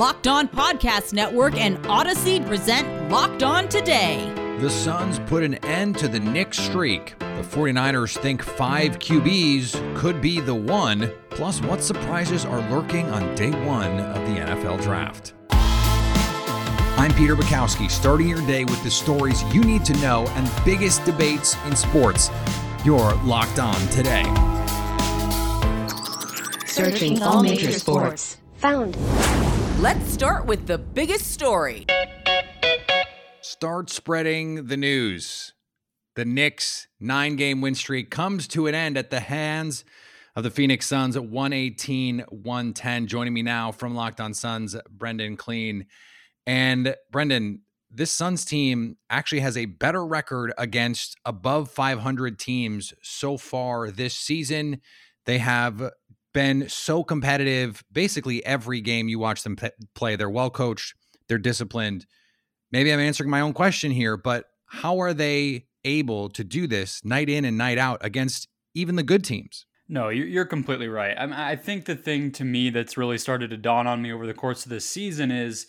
Locked On Podcast Network and Audacy present Locked On Today. The Suns put an end to the Knicks streak. The 49ers think five QBs could be the one. Plus, what surprises are lurking on day one of the NFL draft? I'm Peter Bukowski, starting your day with the stories you need to know and biggest debates in sports. You're locked on today. Searching all major sports. Found. Let's start with the biggest story. Start spreading the news. The Knicks' nine game win streak comes to an end at the hands of the Phoenix Suns at 118 110. Joining me now from Locked On Suns, Brendan Kleen. And Brendan, this Suns team actually has a better record against above 500 teams so far this season. They have been so competitive basically every game you watch them play. They're well coached, they're disciplined. Maybe I'm answering my own question here, but how are they able to do this night in and night out against even the good teams? No, you're completely right. I think the thing to me that's really started to dawn on me over the course of this season is,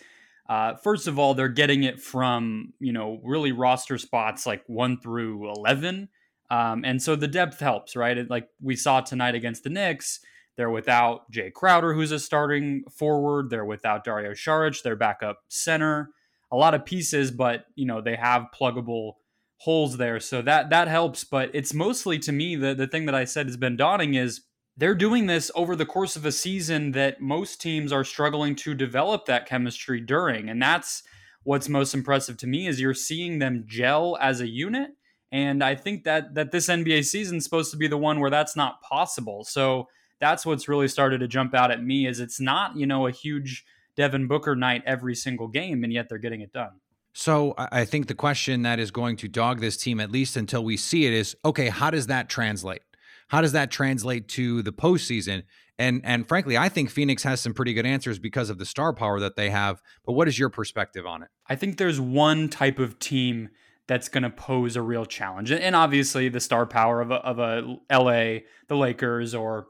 uh, first of all, they're getting it from you know really roster spots like one through eleven, um, and so the depth helps, right? Like we saw tonight against the Knicks, they're without Jay Crowder, who's a starting forward. They're without Dario Saric, their backup center. A lot of pieces, but you know they have pluggable holes there, so that that helps. But it's mostly to me the the thing that I said has been dawning is they're doing this over the course of a season that most teams are struggling to develop that chemistry during, and that's what's most impressive to me is you're seeing them gel as a unit. And I think that that this NBA season is supposed to be the one where that's not possible. So that's what's really started to jump out at me is it's not, you know, a huge Devin Booker night every single game, and yet they're getting it done. So I think the question that is going to dog this team, at least until we see it, is okay, how does that translate? How does that translate to the postseason? And and frankly, I think Phoenix has some pretty good answers because of the star power that they have. But what is your perspective on it? I think there's one type of team that's going to pose a real challenge, and obviously the star power of a, of a LA, the Lakers, or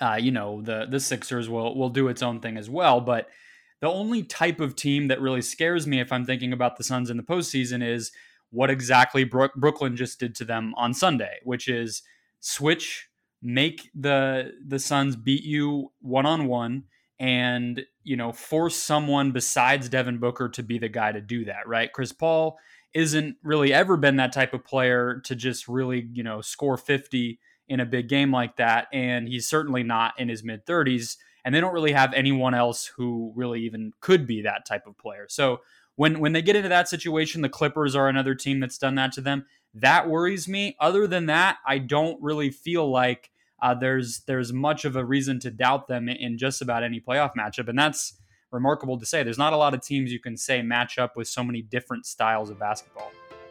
uh, you know, the the Sixers will will do its own thing as well. But the only type of team that really scares me if I'm thinking about the Suns in the postseason is what exactly Bro- Brooklyn just did to them on Sunday, which is switch, make the the Suns beat you one on one, and you know force someone besides Devin Booker to be the guy to do that. Right, Chris Paul isn't really ever been that type of player to just really you know score 50 in a big game like that. And he's certainly not in his mid 30s. And they don't really have anyone else who really even could be that type of player. So when when they get into that situation, the Clippers are another team that's done that to them. That worries me. Other than that, I don't really feel like uh, there's there's much of a reason to doubt them in just about any playoff matchup, and that's remarkable to say. There's not a lot of teams you can say match up with so many different styles of basketball.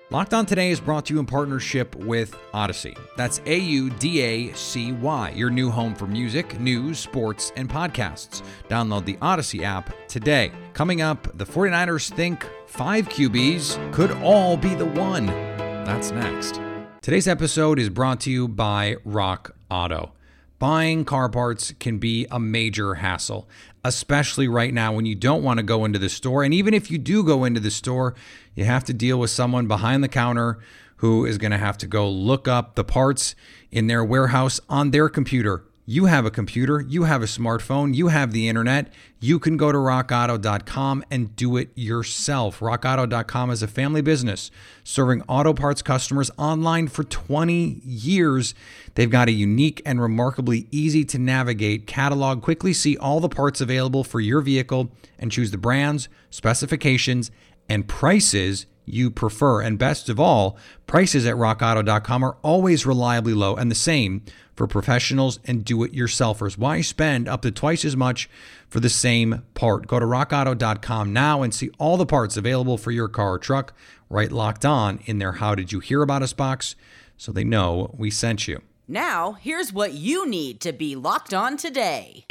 Locked On Today is brought to you in partnership with Audacy. That's A U D A C Y, your new home for music, news, sports, and podcasts. Download the Audacy app today. Coming up, the 49ers think five QBs could all be the one. That's next. Today's episode is brought to you by Rock Auto. Buying car parts can be a major hassle, especially right now when you don't want to go into the store. And even if you do go into the store, you have to deal with someone behind the counter who is going to have to go look up the parts in their warehouse on their computer. You have a computer, you have a smartphone, you have the internet. You can go to rockauto.com and do it yourself. Rockauto.com is a family business serving auto parts customers online for 20 years. They've got a unique and remarkably easy to navigate catalog. Quickly see all the parts available for your vehicle and choose the brands, specifications, and prices you prefer. And best of all, prices at rockauto.com are always reliably low and the same for professionals and do it yourselfers. Why spend up to twice as much for the same part? Go to rockauto.com now and see all the parts available for your car or truck right locked on in their How Did You Hear About Us box so they know we sent you. Now, here's what you need to be locked on today.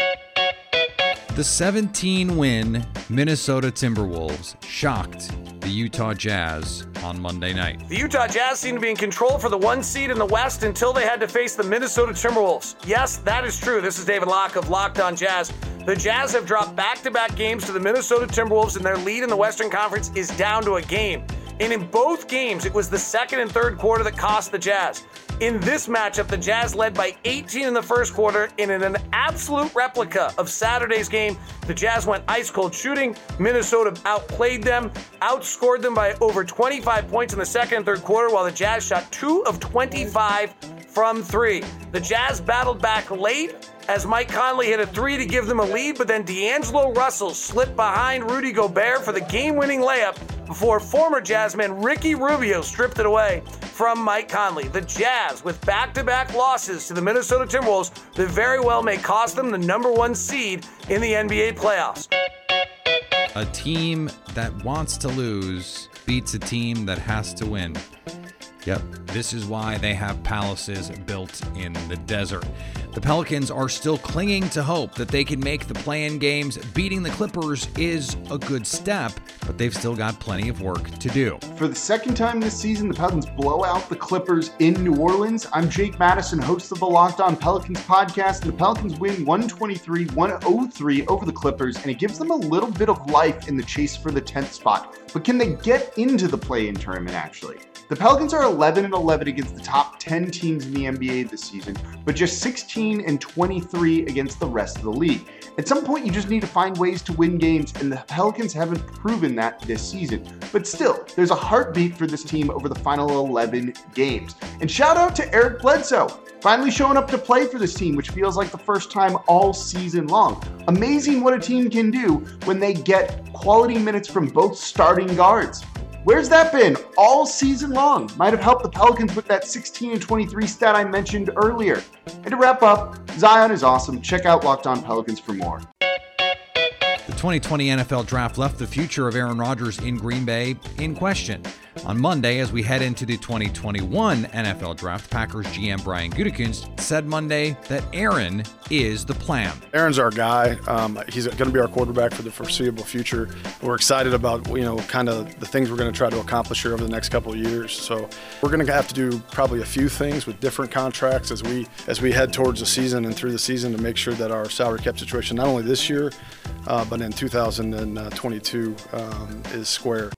The 17 win Minnesota Timberwolves shocked the Utah Jazz on Monday night. The Utah Jazz seemed to be in control for the one seed in the West until they had to face the Minnesota Timberwolves. Yes, that is true. This is David Locke of Locked on Jazz. The Jazz have dropped back to back games to the Minnesota Timberwolves, and their lead in the Western Conference is down to a game. And in both games, it was the second and third quarter that cost the Jazz. In this matchup, the Jazz led by 18 in the first quarter, and in an absolute replica of Saturday's game, the Jazz went ice cold shooting. Minnesota outplayed them, outscored them by over 25 points in the second and third quarter, while the Jazz shot 2 of 25 from 3. The Jazz battled back late as Mike Conley hit a three to give them a lead, but then D'Angelo Russell slipped behind Rudy Gobert for the game winning layup before former Jazzman Ricky Rubio stripped it away from Mike Conley. The Jazz, with back to back losses to the Minnesota Timberwolves, that very well may cost them the number one seed in the NBA playoffs. A team that wants to lose beats a team that has to win. Yep, this is why they have palaces built in the desert. The Pelicans are still clinging to hope that they can make the play in games. Beating the Clippers is a good step, but they've still got plenty of work to do. For the second time this season, the Pelicans blow out the Clippers in New Orleans. I'm Jake Madison, host of the Locked On Pelicans podcast, the Pelicans win 123 103 over the Clippers, and it gives them a little bit of life in the chase for the 10th spot. But can they get into the play in tournament actually? The Pelicans are 11 and 11 against the top 10 teams in the NBA this season, but just 16 and 23 against the rest of the league. At some point, you just need to find ways to win games, and the Pelicans haven't proven that this season. But still, there's a heartbeat for this team over the final 11 games. And shout out to Eric Bledsoe, finally showing up to play for this team, which feels like the first time all season long. Amazing what a team can do when they get quality minutes from both starting guards. Where's that been all season long? Might have helped the Pelicans with that 16 and 23 stat I mentioned earlier. And to wrap up, Zion is awesome. Check out Locked On Pelicans for more. The 2020 NFL Draft left the future of Aaron Rodgers in Green Bay in question. On Monday, as we head into the 2021 NFL Draft, Packers GM Brian Gutekunst said Monday that Aaron is the plan. Aaron's our guy. Um, he's going to be our quarterback for the foreseeable future. We're excited about you know kind of the things we're going to try to accomplish here over the next couple of years. So we're going to have to do probably a few things with different contracts as we as we head towards the season and through the season to make sure that our salary cap situation not only this year uh, but in 2022 um, is square.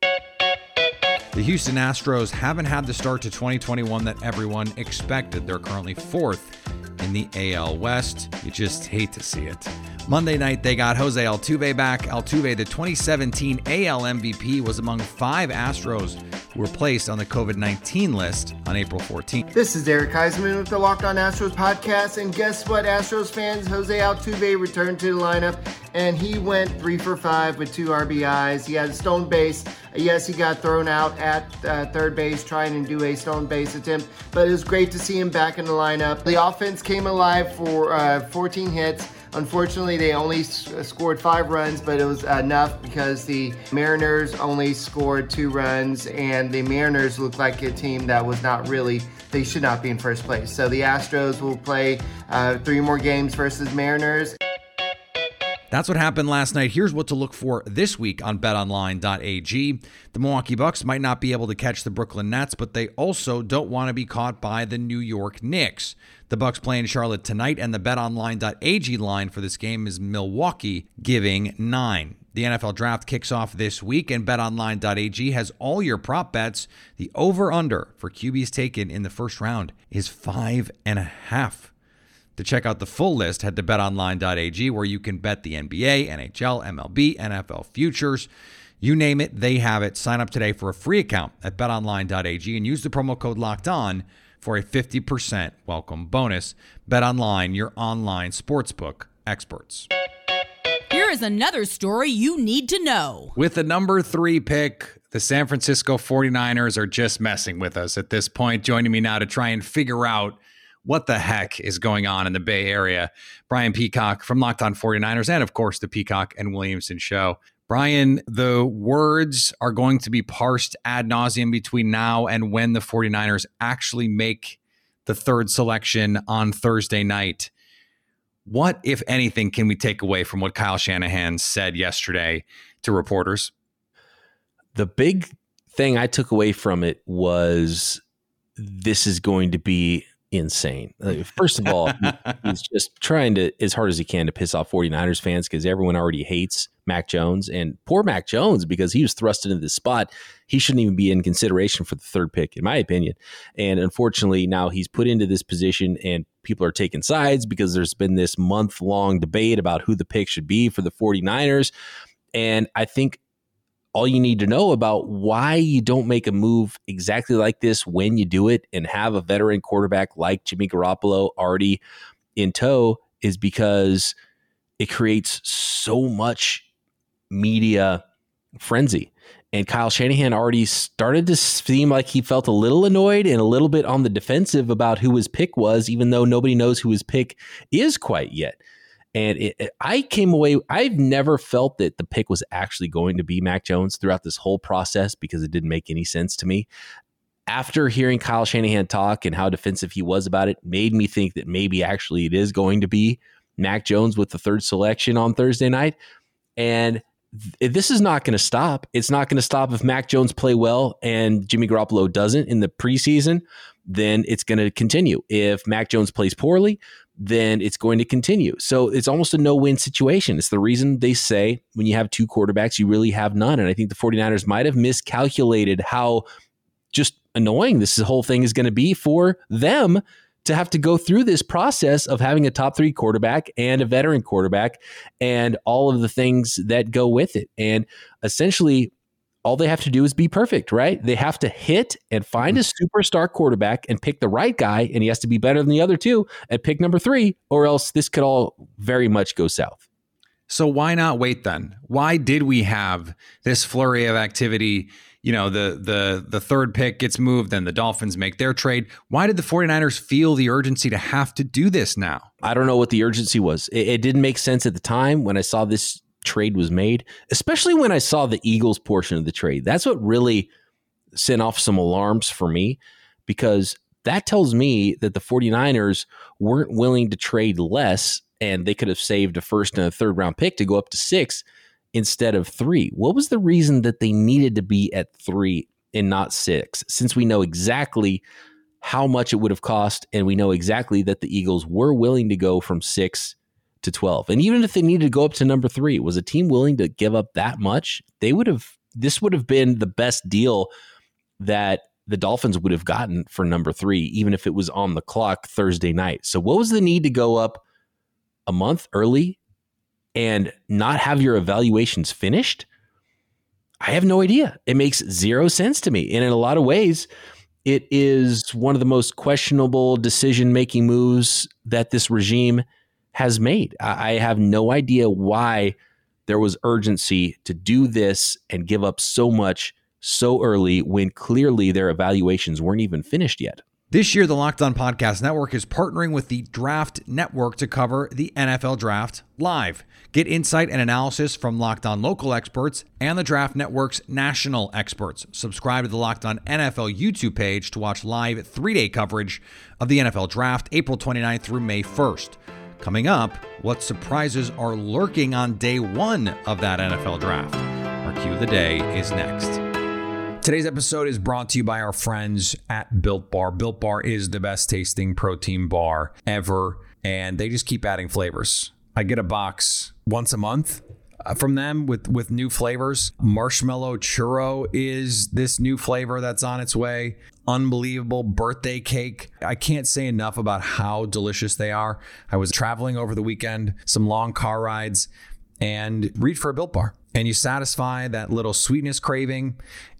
The Houston Astros haven't had the start to 2021 that everyone expected. They're currently fourth in the AL West. You just hate to see it. Monday night, they got Jose Altuve back. Altuve, the 2017 AL MVP, was among five Astros who were placed on the COVID 19 list on April 14th. This is Eric Huysman with the Locked On Astros podcast. And guess what, Astros fans? Jose Altuve returned to the lineup and he went three for five with two RBIs. He had a stone base. Yes, he got thrown out at uh, third base trying to do a stone base attempt, but it was great to see him back in the lineup. The offense came alive for uh, 14 hits. Unfortunately, they only scored five runs, but it was enough because the Mariners only scored two runs, and the Mariners looked like a team that was not really, they should not be in first place. So the Astros will play uh, three more games versus Mariners. That's what happened last night. Here's what to look for this week on betonline.ag. The Milwaukee Bucks might not be able to catch the Brooklyn Nets, but they also don't want to be caught by the New York Knicks. The Bucks play in Charlotte tonight, and the betonline.ag line for this game is Milwaukee giving 9. The NFL draft kicks off this week, and betonline.ag has all your prop bets. The over under for QBs taken in the first round is five and a half. To check out the full list, head to betonline.ag where you can bet the NBA, NHL, MLB, NFL futures. You name it, they have it. Sign up today for a free account at betonline.ag and use the promo code locked on for a 50% welcome bonus. BetOnline, your online sportsbook experts. Here is another story you need to know. With the number three pick, the San Francisco 49ers are just messing with us at this point. Joining me now to try and figure out what the heck is going on in the Bay Area. Brian Peacock from Locked On 49ers, and of course, the Peacock and Williamson show. Brian, the words are going to be parsed ad nauseum between now and when the 49ers actually make the third selection on Thursday night. What, if anything, can we take away from what Kyle Shanahan said yesterday to reporters? The big thing I took away from it was this is going to be insane. First of all, he's just trying to as hard as he can to piss off 49ers fans because everyone already hates Mac Jones and poor Mac Jones because he was thrust into this spot. He shouldn't even be in consideration for the third pick, in my opinion. And unfortunately, now he's put into this position and people are taking sides because there's been this month long debate about who the pick should be for the 49ers. And I think all you need to know about why you don't make a move exactly like this when you do it and have a veteran quarterback like Jimmy Garoppolo already in tow is because it creates so much media frenzy. And Kyle Shanahan already started to seem like he felt a little annoyed and a little bit on the defensive about who his pick was, even though nobody knows who his pick is quite yet. And it, it, I came away, I've never felt that the pick was actually going to be Mac Jones throughout this whole process because it didn't make any sense to me. After hearing Kyle Shanahan talk and how defensive he was about it, made me think that maybe actually it is going to be Mac Jones with the third selection on Thursday night. And th- this is not going to stop. It's not going to stop if Mac Jones play well and Jimmy Garoppolo doesn't in the preseason. Then it's going to continue. If Mac Jones plays poorly, then it's going to continue. So it's almost a no win situation. It's the reason they say when you have two quarterbacks, you really have none. And I think the 49ers might have miscalculated how just annoying this whole thing is going to be for them to have to go through this process of having a top three quarterback and a veteran quarterback and all of the things that go with it. And essentially, all they have to do is be perfect, right? They have to hit and find mm-hmm. a superstar quarterback and pick the right guy, and he has to be better than the other two at pick number three, or else this could all very much go south. So why not wait then? Why did we have this flurry of activity? You know, the the the third pick gets moved, then the Dolphins make their trade. Why did the 49ers feel the urgency to have to do this now? I don't know what the urgency was. It, it didn't make sense at the time when I saw this trade was made, especially when I saw the Eagles portion of the trade. That's what really sent off some alarms for me because that tells me that the 49ers weren't willing to trade less and they could have saved a first and a third round pick to go up to six instead of three. What was the reason that they needed to be at three and not six? Since we know exactly how much it would have cost, and we know exactly that the Eagles were willing to go from six to 12. And even if they needed to go up to number three, was a team willing to give up that much? They would have, this would have been the best deal that the Dolphins would have gotten for number three, even if it was on the clock Thursday night. So, what was the need to go up a month early and not have your evaluations finished? I have no idea. It makes zero sense to me. And in a lot of ways, it is one of the most questionable decision making moves that this regime has made. I have no idea why there was urgency to do this and give up so much so early when clearly their evaluations weren't even finished yet. This year, the Locked On Podcast Network is partnering with the Draft Network to cover the NFL Draft live. Get insight and analysis from Locked On local experts and the Draft Network's national experts. Subscribe to the Locked On NFL YouTube page to watch live three day coverage of the NFL Draft April 29th through May 1st. Coming up, what surprises are lurking on day one of that NFL draft? Our cue of the day is next. Today's episode is brought to you by our friends at Built Bar. Built Bar is the best tasting protein bar ever, and they just keep adding flavors. I get a box once a month Uh, from them with with new flavors. Marshmallow churro is this new flavor that's on its way. Unbelievable birthday cake. I can't say enough about how delicious they are. I was traveling over the weekend, some long car rides, and reach for a built bar. And you satisfy that little sweetness craving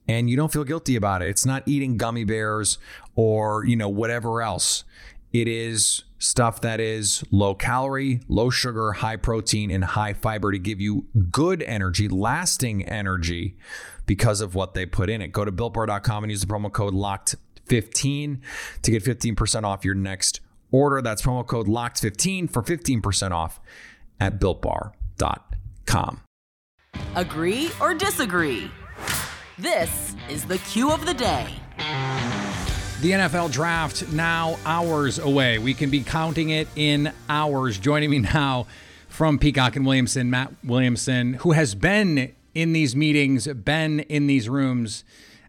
and you don't feel guilty about it. It's not eating gummy bears or, you know, whatever else. It is stuff that is low calorie, low sugar, high protein, and high fiber to give you good energy, lasting energy because of what they put in it. Go to builtbar.com and use the promo code LOCKED15 to get 15% off your next order. That's promo code LOCKED15 for 15% off at builtbar.com. Agree or disagree? This is the cue of the day. The NFL draft now hours away. We can be counting it in hours. Joining me now from Peacock and Williamson, Matt Williamson, who has been in these meetings, been in these rooms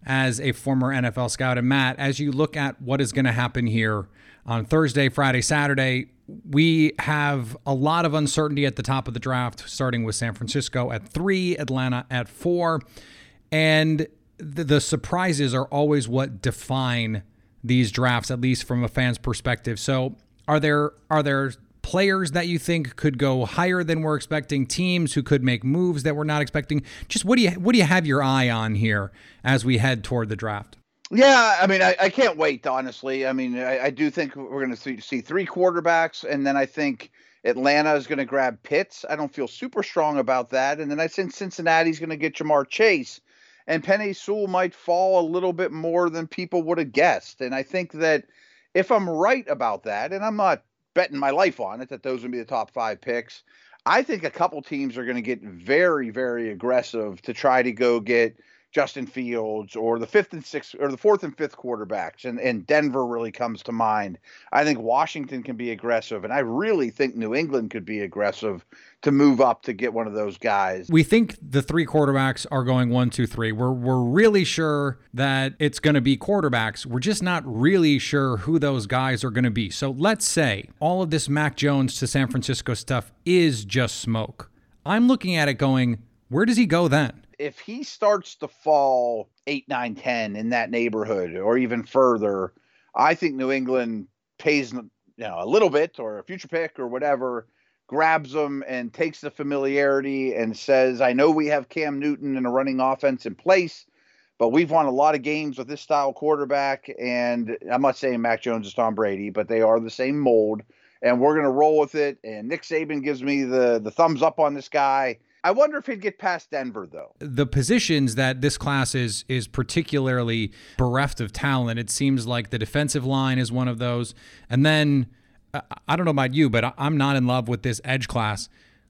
as a former NFL scout. And Matt, as you look at what is going to happen here on Thursday, Friday, Saturday. We have a lot of uncertainty at the top of the draft, starting with San Francisco at three, Atlanta at four. And the, surprises are always what define these drafts, at least from a fan's perspective. So, are there are there players that you think could go higher than we're expecting, teams who could make moves that we're not expecting? Just what do you what do you have your eye on here as we head toward the draft? Yeah, I mean, I, I can't wait. Honestly, I mean, I, I do think we're going to see, see three quarterbacks, and then I think Atlanta is going to grab Pitts. I don't feel super strong about that, and then I think Cincinnati's going to get Ja'Marr Chase, and Penei Sewell might fall a little bit more than people would have guessed. And I think that if I'm right about that, and I'm not betting my life on it that those would be the top five picks. I think a couple teams are going to get very, very aggressive to try to go get Justin Fields or the fifth and sixth or the fourth and fifth quarterbacks. And, and Denver really comes to mind. I think Washington can be aggressive. And I really think New England could be aggressive to move up to get one of those guys. We think the three quarterbacks are going one, two, three. We're we're really sure that it's going to be quarterbacks. We're just not really sure who those guys are going to be. So let's say all of this Mac Jones to San Francisco stuff is just smoke. I'm looking at it going, where does he go then? If he starts to fall eight, nine, ten in that neighborhood or even further, I think New England pays you know a little bit or a future pick or whatever, grabs him and takes the familiarity and says, I know we have Cam Newton and a running offense in place, but we've won a lot of games with this style quarterback. And I'm not saying Mac Jones is Tom Brady, but they are the same mold. And we're gonna roll with it. And Nick Saban gives me the the thumbs up on this guy I wonder if he'd get past Denver though. The positions that this class is is particularly bereft of talent. It seems like the defensive line is one of those, and then I don't know about you, but I'm not in love with this edge class.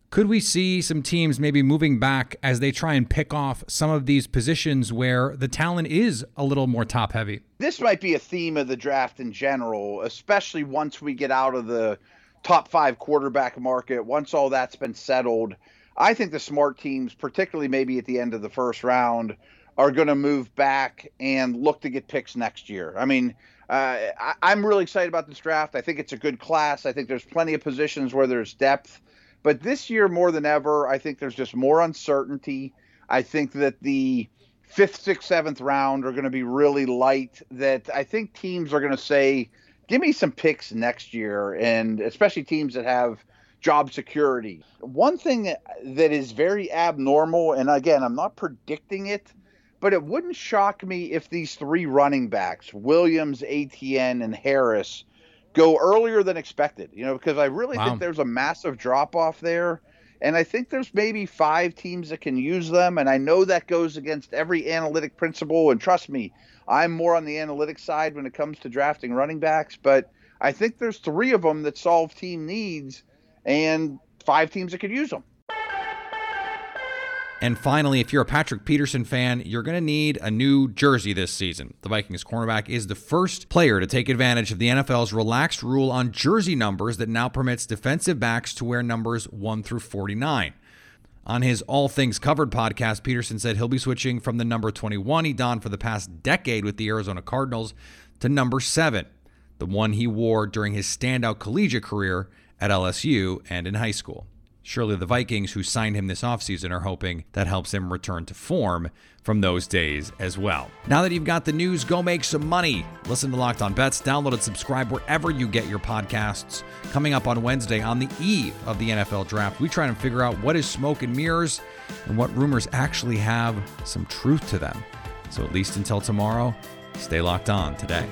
Could we see some teams maybe moving back as they try and pick off some of these positions where the talent is a little more top heavy? This might be a theme of the draft in general, especially once we get out of the top five quarterback market, once all that's been settled I think the smart teams, particularly maybe at the end of the first round, are going to move back and look to get picks next year. I mean, uh, I, am really excited about this draft. I think it's a good class. I think there's plenty of positions where there's depth. But this year, more than ever, I think there's just more uncertainty. I think that the fifth, sixth, seventh round are going to be really light. That I think teams are going to say, give me some picks next year. And especially teams that have job security. One thing that is very abnormal, and again, I'm not predicting it, but it wouldn't shock me if these three running backs, Williams, Etienne, and Harris, go earlier than expected. You know, because I really wow. think there's a massive drop off there. And I think there's maybe five teams that can use them. And I know that goes against every analytic principle. And trust me, I'm more on the analytic side when it comes to drafting running backs. But I think there's three of them that solve team needs and five teams that could use them. And finally, if you're a Patrick Peterson fan, you're going to need a new jersey this season. The Vikings cornerback is the first player to take advantage of the NFL's relaxed rule on jersey numbers that now permits defensive backs to wear numbers 1 through 49. On his All Things Covered podcast, Peterson said he'll be switching from the number 21 he donned for the past decade with the Arizona Cardinals to number 7, the one he wore during his standout collegiate career at LSU and in high school. Surely the Vikings, who signed him this offseason, are hoping that helps him return to form from those days as well. Now that you've got the news, go make some money. Listen to Locked On Bets, download and subscribe wherever you get your podcasts. Coming up on Wednesday, on the eve of the NFL draft, we try and figure out what is smoke and mirrors and what rumors actually have some truth to them. So at least until tomorrow, stay locked on today.